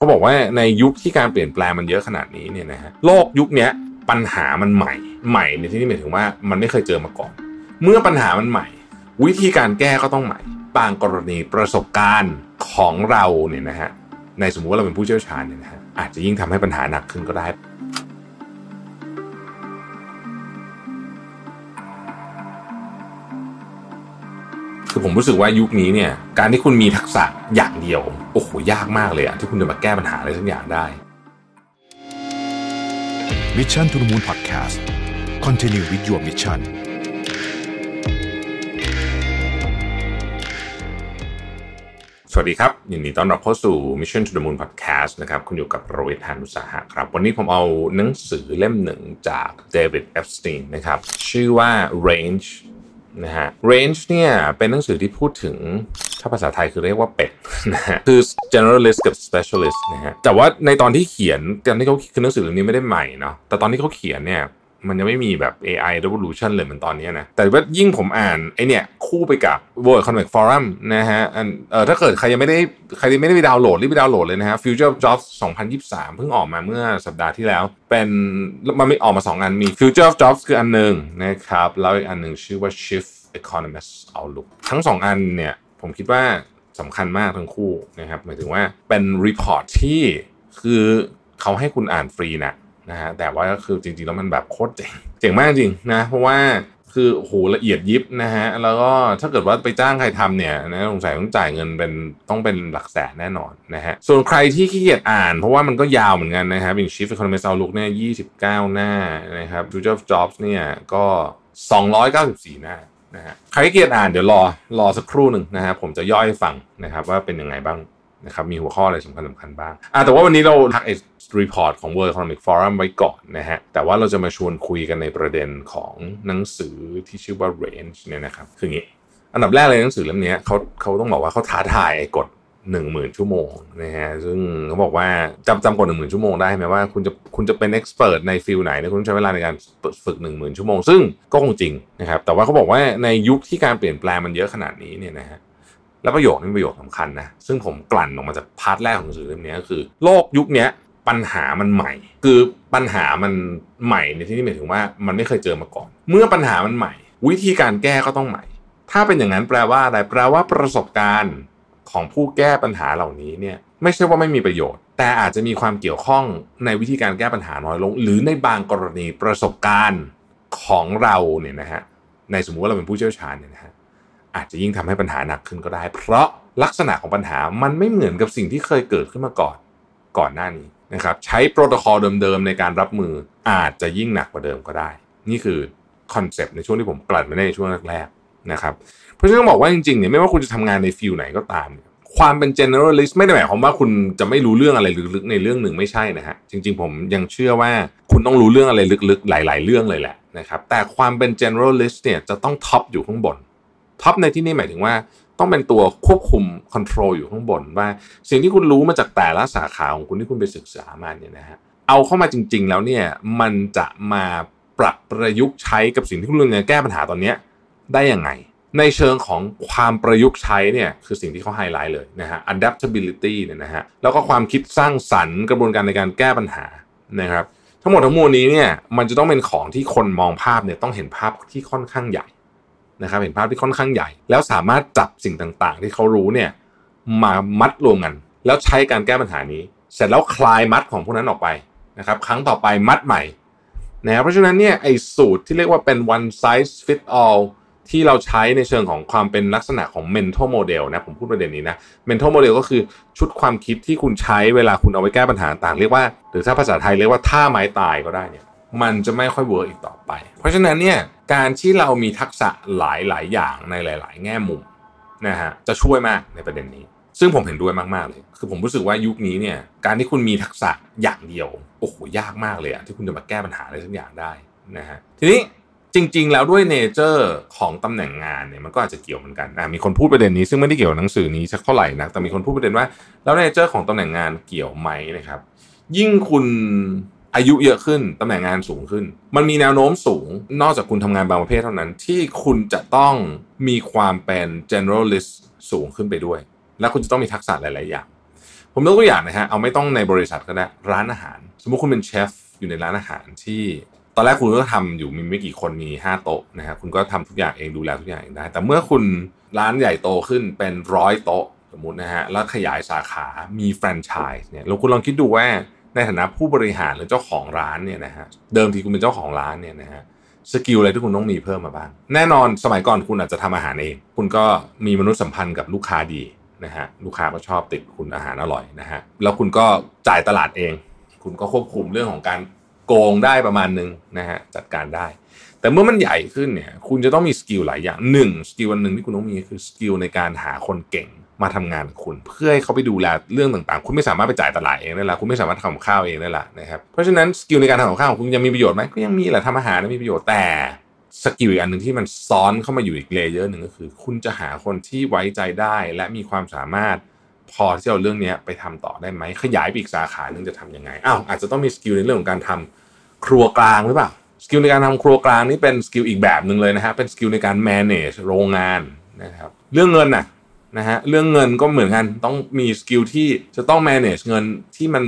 เขาบอกว่าในยุคที่การเปลี่ยนแปลงมันเยอะขนาดนี้เนี่ยนะฮะโลกยุคนี้ปัญหามันใหม่ ใหม่ในที่นี้หมายถึงว่ามันไม่เคยเจอมาก่อน เมื่อปัญหามันใหม่ วิธีการแก้ก็ต้องใหม่บางกรณีประสบการณ์ของเราเนี่ยนะฮะในสมมุติว่าเราเป็นผู้เชี่ยวชาญเนี่ยนะฮะอาจจะยิ่งทำให้ปัญหาหนักขึ้นก็ได้ คือผมรู้สึกว่ายุคนี้เนี่ย การที่คุณมีทักษะอย่างเดียว โอ้โห ยากมากเลยอะที่คุณจะมาแก้ปัญหาอะไรสักอย่างได้ Mission to the Moon Podcast Continue with your mission สวัสดีครับยินดีต้อนรับเข้าสู่ Mission to the Moon Podcast นะครับคุณอยู่กับรวิศ หาญอุตสาหะครับ วันนี้ผมเอาหนังสือเล่มหนึ่งจากเดวิดเอฟสตีนนะครับ ชื่อว่า Range นะฮะ Range เนี่ยเป็นหนังสือที่พูดถึงถ้าภาษาไทยคือเรียกว่าเป็ดนะฮะคือ generalist กับ specialist นะฮะแต่ว่าในตอนที่เขียนตอนที่เขาคือหนังสือเล่มนี้ไม่ได้ใหม่เนาะแต่ตอนที่เขาเขียนเนี่ย มันยังไม่มีแบบ AI revolution เลยเหมือนตอนนี้นะ แต่ว่ายิ่งผมอ่านไอเนี่ยคู่ไปกับ World Economic Forum นะฮะอันเออถ้าเกิดใครยังไม่ได้ใครยังไม่ได้ไปดาวน์โหลดรีบไปดาวน์โหลดเลยนะฮะ Future Jobs 2023 เพิ่งออกมาเมื่อสัปดาห์ที่แล้ว เป็นมันไม่ออกมา 2 อันมี Future of Jobs คืออันหนึ่งนะครับแล้วอีกอันหนึ่งชื่อว่า Shift Economist Outlook ทั้ง 2 อันเนี่ยผมคิดว่าสำคัญมากทั้งคู่นะครับหมายถึงว่าเป็นรีพอร์ตที่คือเขาให้คุณอ่านฟรีนะ นะฮะแต่ว่าก็คือจริงๆแล้วมันแบบโคตรเจ๋งเจ๋งมากจริงนะเพราะว่าคือโหละเอียดยิบนะฮะแล้วก็ถ้าเกิดว่าไปจ้างใครทำเนี่ยนะสงสัยต้องจ่ายเงินเป็นต้องเป็นหลักแสนแน่นอนนะฮะส่วนใครที่ขี้เกียจอ่าน เพราะว่ามันก็ยาวเหมือนกันนะครับอย่าง Chief Economist Outlook เนี่ย29 หน้านะครับ Future of Jobs เนี่ยก็ 294 หน้านะฮะใครขี้เกียจอ่านเดี๋ยวรอรอสักครู่หนึ่งนะฮะผมจะย่อยให้ฟังนะครับว่าเป็นยังไงบ้าง นะครับมีหัวข้ออะไรสำคัญสำคัญบ้างอะแต่ว่าวันนี้เราทักไอ้ report ของ World Economic Forum ไว้ก่อนนะฮะแต่ว่าเราจะมาชวนคุยกันในประเด็นของหนังสือที่ชื่อว่า Range เนี่ยนะครับคืออย่างนี้ อันดับแรกเลยหนังสือเล่มนี้เขาเขาต้องบอกว่าเขาท้าทายไอ้กฎหนึ่งหมื่นชั่วโมงนะฮะซึ่งเขาบอกว่าจำจำกฎหนึ่งหมื่นชั่วโมงได้ไหมว่าคุณจะคุณจะเป็น expert ใน field ไหนเนี่ยคุณต้องใช้เวลาในการฝึกหนึ่งหมื่นชั่วโมง ซึ่งก็คงจริงนะครับแต่ว่าเขาบอกว่าในยุคที่การเปลี่ยนแปลงมันเยอะขนาดนี้เนี่ยนะฮะ แล้วประโยคนี้เป็นประโยคสำคัญนะซึ่งผมกลั่นออกมาจาก part แรกของหนังสือเล่มนี้ก็คือ โลกยุคนี้ปัญหามันใหม่ คือปัญหามันใหม่ในที่นี้หมายถึงว่ามันไม่เคยเจอมาก่อน เมื่อปัญหามันใหม่ วิธีการแก้ก็ต้องใหม่ ถ้าเป็นอย่างนั้นแปลว่าอะไรแปลว่าประสบการณ์ของผู้แก้ปัญหาเหล่านี้เนี่ยไม่ใช่ว่าไม่มีประโยชน์ แต่อาจจะมีความเกี่ยวข้องในวิธีการแก้ปัญหาน้อยลง หรือในบางกรณีประสบการณ์ของเราเนี่ยนะฮะในสมมุติว่าเราเป็นผู้เชี่ยวชาญเนี่ยนะฮะ อาจจะยิ่งทำให้ปัญหาหนักขึ้นก็ได้ เพราะลักษณะของปัญหามันไม่เหมือนกับสิ่งที่เคยเกิดขึ้นมาก่อนก่อนหน้านี้นะครับใช้โปรโตคอลเดิมๆในการรับมืออาจจะยิ่งหนักกว่าเดิมก็ได้ นี่คือ concept ในช่วงที่ผมกลั่นมาในช่วงแรกๆนะครับเพราะฉะนั้นบอกว่าจริงๆเนี่ยไม่ว่าคุณจะทำงานใน field ไหนก็ตามเนี่ยความเป็น generalist ไม่ได้หมายความว่าคุณจะไม่รู้เรื่องอะไรลึกๆในเรื่องหนึ่งไม่ใช่นะฮะจริง ๆ ผมยังเชื่อว่าคุณต้องรู้เรื่องอะไรลึกๆ หลาย ๆ เรื่องเลยแหละนะครับแต่ความเป็น generalist เนี่ยจะต้อง top อยู่ข้างบน top ในที่นี่หมายถึงว่าต้องเป็นตัวควบคุม control อยู่ข้างบนว่า สิ่งที่คุณรู้มาจากแต่ละสาขาของคุณที่คุณไปศึกษามาเนี่ยนะฮะเอาเข้ามาจริง ๆ แล้วเนี่ยมันจะมาปรับประยุกต์ใช้กับสิ่งที่คุณกำลังแก้ปัญหาตอนนี้ได้ยังไง ในเชิงของความประยุกต์ใช้เนี่ยคือสิ่งที่เขาไฮไลท์เลยนะฮะ adaptability เนี่ยนะฮะแล้วก็ความคิดสร้างสรรค์กระบวนการในการแก้ปัญหานะครับทั้งหมดทั้งมวลนี้เนี่ยมันจะต้องเป็นของที่คนมองภาพเนี่ยต้องเห็นภาพที่ค่อนข้างใหญ่ นะครับเห็นภาพที่ค่อนข้างใหญ่ แล้วสามารถจับสิ่งต่างๆ ที่เขารู้เนี่ยมามัดรวมกัน แล้วใช้การแก้ปัญหานี้ เสร็จแล้วคลายมัดของพวกนั้นออกไปนะครับครั้งต่อไปมัดใหม่นะเพราะฉะนั้นเนี่ยไอ้สูตรที่เรียกว่าเป็น one size fit all ที่เราใช้ในเชิงของความเป็นลักษณะของ mental model นะผมพูดประเด็นนี้นะ mental model ก็คือชุดความคิดที่คุณใช้เวลาคุณเอาไปแก้ปัญหาต่าง เรียกว่า หรือถ้าภาษาไทยเรียกว่าท่าไม้ตายก็ได้เนี่ยมันจะไม่ค่อยเวิร์กอีกต่อไป เพราะฉะนั้นเนี่ย การที่เรามีทักษะหลายหลายอย่างในหลาย ๆ แง่มุมนะฮะจะช่วยมากในประเด็นนี้ ซึ่งผมเห็นด้วยมาก ๆ เลย คือผมรู้สึกว่ายุคนี้เนี่ยการที่คุณมีทักษะอย่างเดียวโอ้โหยากมากเลยอะที่คุณจะมาแก้ปัญหาอะไรสักอย่างได้นะฮะทีนี้จริง ๆ แล้วด้วย nature ของตำแหน่งงานเนี่ยมันก็อาจจะเกี่ยวเหมือนกันมีคนพูดประเด็นนี้ซึ่งไม่ได้เกี่ยวกับหนังสือนี้สักเท่าไหร่นะแต่มีคนพูดประเด็นว่าแล้ว nature ของตำแหน่งงานเกี่ยวไหมนะครับยิ่งคุณ อายุเยอะขึ้นตำแหน่งงานสูงขึ้น มันมีแนวโน้มสูง นอกจากคุณทำงานบางประเภทเท่านั้น ที่คุณจะต้องมีความเป็น generalist สูงขึ้นไปด้วย และคุณจะต้องมีทักษะหลาย ๆ อย่าง ผมยกตัวอย่างนะฮะเอาไม่ต้องในบริษัทก็ได้ร้านอาหาร สมมุติคุณเป็นเชฟอยู่ในร้านอาหารที่ตอนแรกคุณก็ทำอยู่มีไม่กี่คนมี 5 โต๊ะนะฮะคุณก็ทำทุกอย่างเองดูแลทุกอย่างเองได้ แต่เมื่อคุณร้านใหญ่โตขึ้นเป็นร้อยโต๊ะสมมตินะฮะแล้วขยายสาขา มีแฟรนไชส์เนี่ยเราคุณลองคิดดูว่า ในฐานะผู้บริหารหรือเจ้าของร้านเนี่ยนะฮะเดิมทีคุณเป็นเจ้าของร้านเนี่ยนะฮะ skill อะไรที่คุณต้องมีเพิ่มมาบ้าง แน่นอนสมัยก่อนคุณอาจจะทำอาหารเอง คุณก็มีมนุษยสัมพันธ์กับลูกค้าดีนะฮะลูกค้าก็ชอบติดคุณอาหารอร่อยนะฮะแล้วคุณก็จ่ายตลาดเอง คุณก็ควบคุมเรื่องของการโกงได้ประมาณนึงนะฮะจัดการได้ แต่เมื่อมันใหญ่ขึ้นเนี่ยคุณจะต้องมี skill หลายอย่างหนึ่ง skill อันหนึ่งที่คุณต้องมีคือ skill ในการหาคนเก่ง มาทำงานคุณเพื่อให้เขาไปดูแลเรื่องต่างๆ คุณไม่สามารถไปจ่ายตลาดเองได้ละคุณไม่สามารถทำกับข้าวเองได้ละนะครับเพราะฉะนั้น skill ในการทำกับข้าวของคุณยังมีประโยชน์ไหมก็ยังมีแหละทำอาหารมีประโยชน์แต่ skill อีกอันหนึ่งที่มันซ้อนเข้ามาอยู่อีก layer หนึ่งก็คือ คุณจะหาคนที่ไว้ใจได้ และมีความสามารถพอที่จะเอาเรื่องนี้ไปทำต่อได้ไหมขยายไปอีกสาขาหนึ่งจะทำยังไงอ้าวอาจจะต้องมี skill ในเรื่องของการทำครัวกลางหรือเปล่า skill ในการทำครัวกลางนี่เป็น skill อีกแบบหนึ่งเลยนะฮะเป็น skill ในการ manage โรงงานนะครับเรื่องเงินน่ะ นะฮะเรื่องเงินก็เหมือนกันต้องมี skill ที่จะต้อง manage เงินที่มัน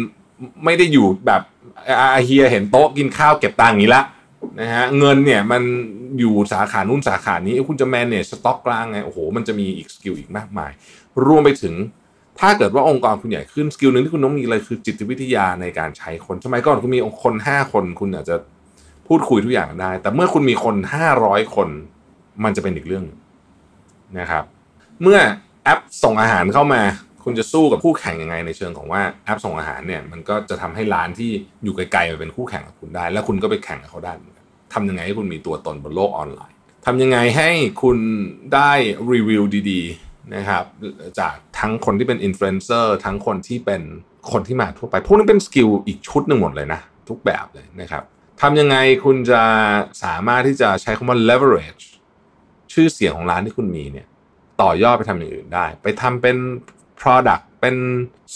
ไม่ได้อยู่แบบอาเฮียเห็นโต๊ะกินข้าวเก็บตังค์อย่างนี้ละนะฮะเงินเนี่ยมันอยู่สาขานู้นสาขานี้คุณจะ manage สต็อกกลางไงโอ้โหมันจะมีอีก skill อีกมากมาย รวมไปถึงถ้าเกิดว่าองค์กรคุณใหญ่ขึ้น skill หนึ่งที่คุณต้องมีเลยคือจิตวิทยาในการใช้คนสมัยก่อนคุณมีคนห้าคนคุณอาจจะพูดคุยทุกอย่างได้ แต่เมื่อคุณมีคนห้าร้อยคน มันจะเป็นอีกเรื่องนะครับ เมื่อ แอปส่งอาหารเข้ามา คุณจะสู้กับคู่แข่งยังไงในเชิงของว่าแอปส่งอาหารเนี่ยมันก็จะทำให้ร้านที่อยู่ไกลๆมาเป็นคู่แข่งกับคุณได้ แล้วคุณก็ไปแข่งกับเขาได้ทำยังไงให้คุณมีตัวตนบนโลกออนไลน์ทำยังไงให้คุณได้รีวิวดีๆนะครับจากทั้งคนที่เป็นอินฟลูเอนเซอร์ทั้งคนที่เป็นคนที่มาทั่วไป พวกนี้เป็น skill อีกชุดหนึ่งหมดเลยนะ ทุกแบบเลยนะครับทำยังไงคุณจะสามารถที่จะใช้คำว่า leverage ชื่อเสียงของร้านที่คุณมีเนี่ย ต่อยอดไปทำอย่างอื่นได้ ไปทำเป็น product เป็น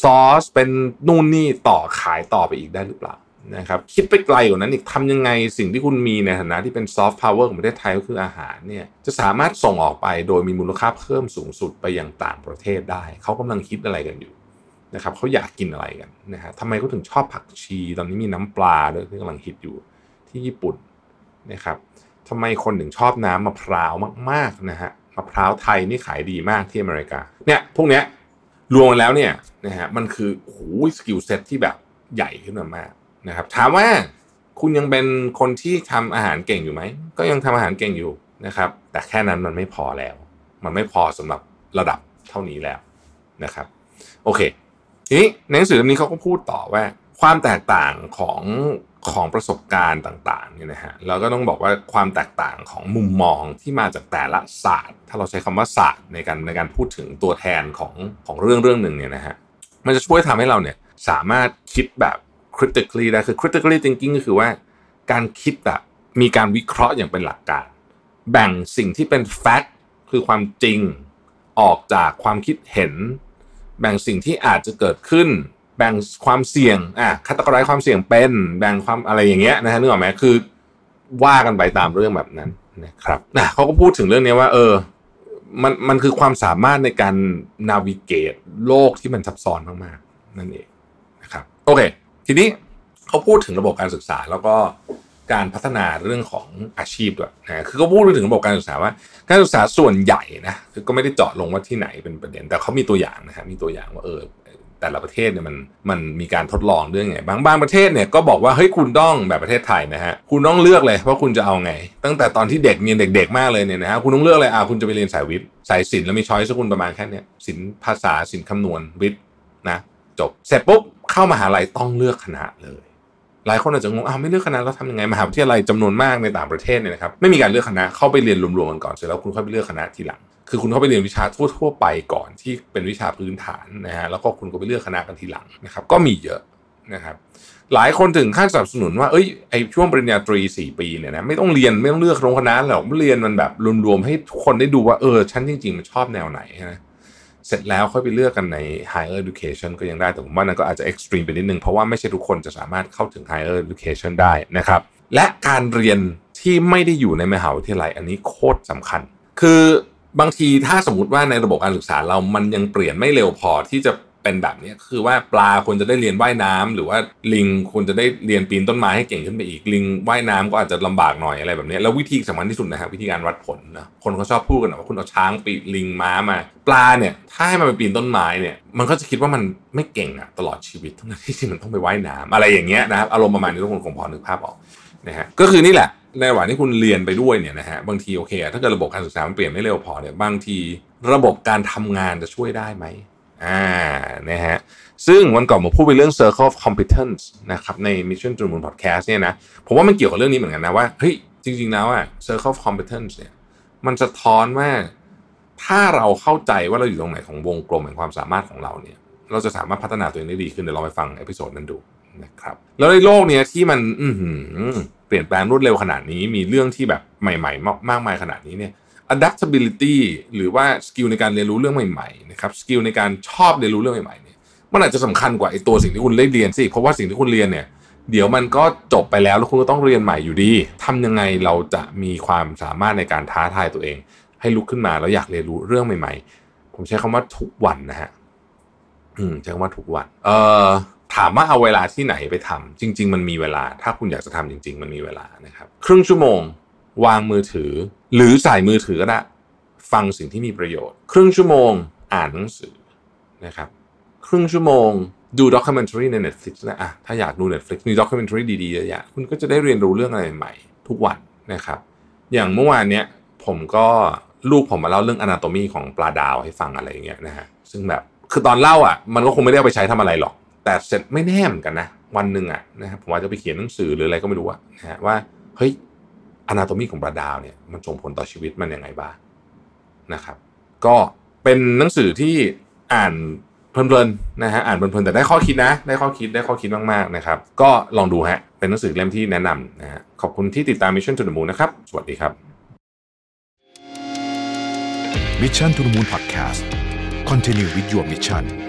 ซอสเป็นนู่นนี่ต่อขายต่อไปอีกได้หรือเปล่านะครับคิดไปไกลกว่านั้นอีกทำยังไงสิ่งที่คุณมีในฐานะที่เป็น soft power ของประเทศไทยก็คืออาหารเนี่ยจะสามารถส่งออกไปโดยมีมูลค่าเพิ่มสูงสุดไปยังต่างประเทศได้ เขากำลังคิดอะไรกันอยู่นะครับเขาอยากกินอะไรกันนะฮะทำไมเขาถึงชอบผักชีตอนนี้มีน้ำปลาด้วยที่กำลังฮิตอยู่ที่ญี่ปุ่นนะครับทำไมคนถึงชอบน้ำมะพร้าวมากๆนะฮะ มะพร้าวไทยนี่ขายดีมากที่อเมริกา เนี่ยพวกเนี้ยรวมแล้วเนี่ยนะฮะมันคือโอ้โห skill set ที่แบบใหญ่ขึ้นมามากนะครับถามว่าคุณยังเป็นคนที่ทำอาหารเก่งอยู่ไหม ก็ยังทำอาหารเก่งอยู่นะครับ แต่แค่นั้นมันไม่พอแล้ว มันไม่พอสำหรับระดับเท่านี้แล้วนะครับ โอเคทีนี้ในหนังสือเล่มนี้เขาก็พูดต่อว่า ความแตกต่างของ ของประสบการณ์ต่างๆเนี่ยนะฮะเราก็ต้องบอกว่าความแตกต่างของมุมมองที่มาจากแต่ละศาสตร์ ถ้าเราใช้คำว่าศาสตร์ในการในการพูดถึงตัวแทนของของเรื่องเรื่องหนึ่งเนี่ยนะฮะมันจะช่วยทำให้เราเนี่ยสามารถคิดแบบ critically ได้คือ critically thinking ก็คือว่า การคิดแบบมีการวิเคราะห์อย่างเป็นหลักการ แบ่งสิ่งที่เป็น fact คือความจริงออกจากความคิดเห็น แบ่งสิ่งที่อาจจะเกิดขึ้น แบ่งความเสี่ยงอะคัตกรายความเสี่ยงเป็น แบ่งความอะไรอย่างเงี้ยนะฮะนึกออกไหมคือ ว่ากันไปตามเรื่องแบบนั้นนะครับนะเขาก็พูดถึงเรื่องนี้ว่า เออ มันมันคือความสามารถในการนาวิเกตโลกที่มันซับซ้อนมากๆนั่นเองนะครับ โอเค ทีนี้เขาพูดถึงระบบการศึกษาแล้วก็การพัฒนาเรื่องของอาชีพด้วยนะคือเขาพูดถึงระบบการศึกษาว่า การศึกษาส่วนใหญ่นะคือก็ไม่ได้เจาะลงว่าที่ไหนเป็นประเด็น แต่เขามีตัวอย่างนะฮะมีตัวอย่างว่าเออ แต่ละประเทศเนี่ยมันมันมีการทดลองเรื่องไงบางบางประเทศเนี่ยก็บอกว่าเฮ้ยคุณต้องแบบประเทศไทยนะฮะคุณต้องเลือกเลยว่าคุณจะเอาไง ตั้งแต่ตอนที่เด็กเนี่ยเด็ก ๆ มากเลยเนี่ยนะฮะคุณต้องเลือกเลยอ่าคุณจะไปเรียนสายวิทย์สายศิลป์แล้วมีช้อยส์คุณประมาณแค่นี้ศิลป์ภาษาศิลป์คำนวณวิทย์นะจบเสร็จปุ๊บเข้ามหาลัยต้องเลือกคณะเลย หลายคนอาจจะงงอ้าวไม่เลือกคณะแล้วทำยังไงมหาวิทยาลัยจำนวนมากในต่างประเทศเนี่ยนะครับไม่มีการเลือกคณะเข้าไปเรียนรวมๆกันก่อนเสร็จแล้วคุณค่อยไปเลือกคณะทีหลัง คือคุณเข้าไปเรียนวิชาทั่วๆไปก่อนที่เป็นวิชาพื้นฐานนะฮะแล้วก็คุณก็ไปเลือกคณะกันทีหลังนะครับ ก็มีเยอะนะครับหลายคนถึงขั้นสนับสนุนว่าเอ้ยไอช่วงปริญญาตรีสี่ปีเนี่ยนะไม่ต้องเรียนไม่ต้องเลือกโรงคณะหรอกเรียนมันแบบรวมๆให้ทุกคนได้ดูว่าเออฉันจริงๆ มันชอบแนวไหนนะเสร็จแล้วค่อยไปเลือกกันใน higher education ก็ยังได้แต่ผมว่านั่นก็อาจจะ extreme ไปนิดนึง เพราะว่าไม่ใช่ทุกคนจะสามารถเข้าถึง higher education ได้นะครับ และการเรียนที่ไม่ได้อยู่ในมหาวิทยาลัยอันนี้โคตรสำคัญ คือ บางทีถ้าสมมติว่าในระบบการศึกษาเรามันยังเปลี่ยนไม่เร็วพอที่จะเป็นแบบนี้คือว่าปลาควรจะได้เรียนว่ายน้ำหรือว่าลิงควรจะได้เรียนปีนต้นไม้ให้เก่งขึ้นไปอีกลิงว่ายน้ำก็อาจจะลำบากหน่อยอะไรแบบนี้แล้ววิธีสำคัญที่สุดนะครับวิธีการวัดผลนะคนเขาชอบพูดกันว่าคุณเอาช้างปีลิงม้ามา ปลาเนี่ยถ้าให้มันไปปีนต้นไม้เนี่ยมันก็จะคิดว่ามันไม่เก่งอะตลอดชีวิตทั้งที่มันต้องไปว่ายน้ำอะไรอย่างเงี้ยนะครับอารมณ์ประมาณนี้ทุกคนคงพอนึกภาพออกนะฮะก็คือนี่แหละ ในระหว่างที่คุณเรียนไปด้วยเนี่ยนะฮะบางทีโอเค ถ้าเกิดระบบการศึกษามันเปลี่ยนไม่เร็วพอเนี่ยบางทีระบบการทำงานจะช่วยได้ไหมอ่านะฮะซึ่งวันก่อนผมพูดไปเรื่อง circle of competence นะครับใน Mission to the Moon Podcast เนี่ยนะผมว่ามันเกี่ยวกับเรื่องนี้เหมือนกันนะว่าเฮ้ยจริง ๆ แล้วอะ circle of competence เนี่ยมันสะท้อนว่าถ้าเราเข้าใจว่าเราอยู่ตรงไหนของวงกลมแห่งความสามารถของเราเนี่ย เราจะสามารถพัฒนาตัวเองได้ดีขึ้นเดี๋ยวลองไปฟัง episode นั้นดูนะครับ แล้วในโลกเนี้ยที่มัน อื เปลี่ยนแปลงรวดเร็วขนาดนี้ มีเรื่องที่แบบใหม่ ๆ มากมายขนาดนี้เนี่ย adaptability หรือว่า skill ในการเรียนรู้เรื่องใหม่ๆนะครับ skill ในการชอบเรียนรู้เรื่องใหม่ๆเนี่ยมันอาจจะสำคัญกว่าไอ้ตัวสิ่งที่คุณได้เรียนสิเพราะว่าสิ่งที่คุณเรียนเนี่ยเดี๋ยวมันก็จบไปแล้วแล้วคุณก็ต้องเรียนใหม่อยู่ดีทำยังไงเราจะมีความสามารถในการท้าทายตัวเอง ให้ลุกขึ้นมาแล้วอยากเรียนรู้เรื่องใหม่ ๆ ผมใช้คำว่าทุกวันนะฮะอืมใช้คำว่าทุกวัน เอ่อ ถามว่าเอาเวลาที่ไหนไปทำจริง ๆ มันมีเวลา ถ้าคุณอยากจะทำจริง ๆ มันมีเวลานะครับครึ่งชั่วโมง วางมือถือ หรือใส่มือถือก็ได้ฟังสิ่งที่มีประโยชน์ ครึ่งชั่วโมงอ่านหนังสือนะครับครึ่งชั่วโมงดูด็อกิเมนทรีใน Netflix นะอะถ้าอยากดู Netflix มีด็อกิเมนทรีดีๆเยอะแยะคุณก็จะได้เรียนรู้เรื่องอะไรใหม่ทุกวันนะครับ อย่างเมื่อวานเนี้ยผมก็ลูกผมมาเล่าเรื่องอนาโตมีของปลาดาวให้ฟังอะไรอย่างเงี้ยนะฮะซึ่งแบบคือตอนเล่าอะมันก็คงไม่ได้ไปใช้ทำอะไรหรอก แต่เสร็จไม่แน่เหมือนกันนะ วันหนึ่งอะนะครับผมอาจจะไปเขียนหนังสือหรืออะไรก็ไม่รู้อะนะฮะว่าเฮ้ยอนาโตมีของปลาดาวเนี่ยมันส่งผลต่อชีวิตมันยังไงบ้างนะครับ ก็เป็นหนังสือที่อ่านเพลินๆนะฮะอ่านเพลินๆแต่ได้ข้อคิดนะ ได้ข้อคิดได้ข้อคิดมากๆนะครับ ก็ลองดูฮะเป็นหนังสือเล่มที่แนะนำนะฮะขอบคุณที่ติดตาม Mission to the Moon นะครับ สวัสดีครับ Mission to the Moon Podcast Continue with your mission